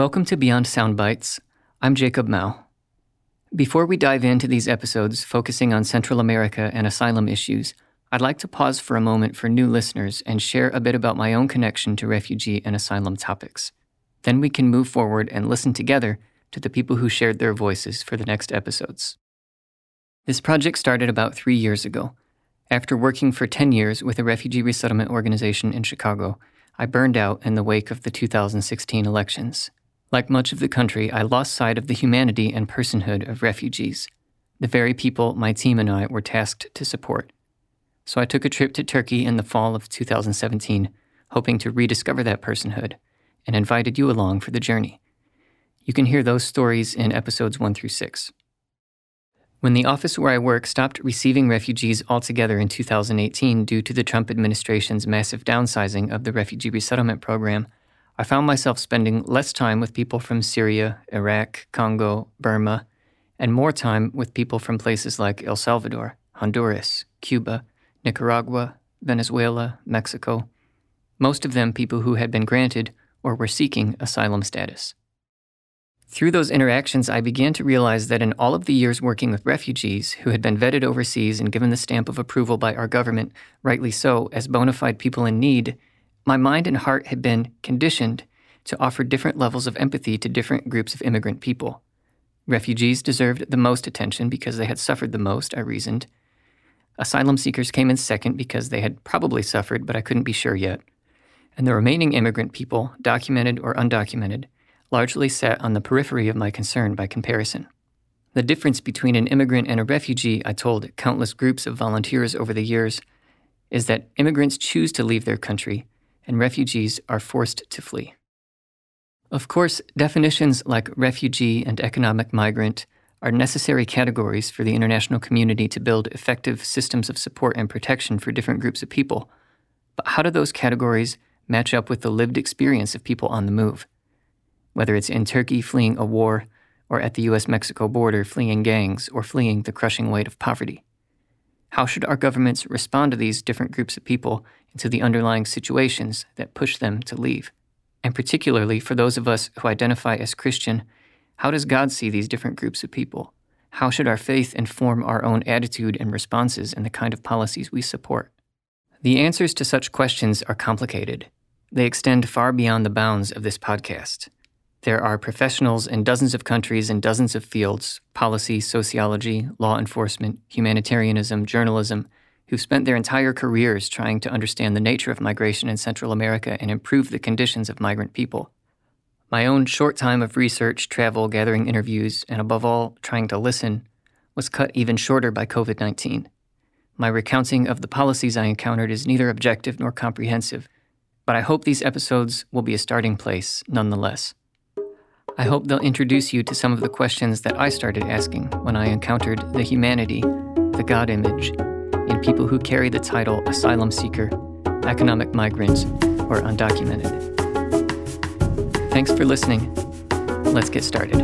Welcome to Beyond Soundbites. I'm Jacob Mao. Before we dive into these episodes focusing on Central America and asylum issues, I'd like to pause for a moment for new listeners and share a bit about my own connection to refugee and asylum topics. Then we can move forward and listen together to the people who shared their voices for the next episodes. This project started about three years ago. After working for 10 years with a refugee resettlement organization in Chicago, I burned out in the wake of the 2016 elections. Like much of the country, I lost sight of the humanity and personhood of refugees, the very people my team and I were tasked to support. So I took a trip to Turkey in the fall of 2017, hoping to rediscover that personhood, and invited you along for the journey. You can hear those stories in episodes 1 through 6. When the office where I work stopped receiving refugees altogether in 2018 due to the Trump administration's massive downsizing of the refugee resettlement program, I found myself spending less time with people from Syria, Iraq, Congo, Burma, and more time with people from places like El Salvador, Honduras, Cuba, Nicaragua, Venezuela, Mexico, most of them people who had been granted or were seeking asylum status. Through those interactions, I began to realize that in all of the years working with refugees who had been vetted overseas and given the stamp of approval by our government, rightly so, as bona fide people in need, my mind and heart had been conditioned to offer different levels of empathy to different groups of immigrant people. Refugees deserved the most attention because they had suffered the most, I reasoned. Asylum seekers came in second because they had probably suffered, but I couldn't be sure yet. And the remaining immigrant people, documented or undocumented, largely sat on the periphery of my concern by comparison. The difference between an immigrant and a refugee, I told countless groups of volunteers over the years, is that immigrants choose to leave their country and refugees are forced to flee. Of course, definitions like refugee and economic migrant are necessary categories for the international community to build effective systems of support and protection for different groups of people. But how do those categories match up with the lived experience of people on the move? Whether it's in Turkey fleeing a war, or at the US Mexico border fleeing gangs, or fleeing the crushing weight of poverty. How should our governments respond to these different groups of people and to the underlying situations that push them to leave? And particularly for those of us who identify as Christian, how does God see these different groups of people? How should our faith inform our own attitude and responses and the kind of policies we support? The answers to such questions are complicated. They extend far beyond the bounds of this podcast. There are professionals in dozens of countries and dozens of fields policy, sociology, law enforcement, humanitarianism, journalism who've spent their entire careers trying to understand the nature of migration in Central America and improve the conditions of migrant people. My own short time of research, travel, gathering interviews, and above all, trying to listen, was cut even shorter by COVID 19. My recounting of the policies I encountered is neither objective nor comprehensive, but I hope these episodes will be a starting place nonetheless. I hope they'll introduce you to some of the questions that I started asking when I encountered the humanity, the God image, in people who carry the title asylum seeker, economic migrant, or undocumented. Thanks for listening. Let's get started.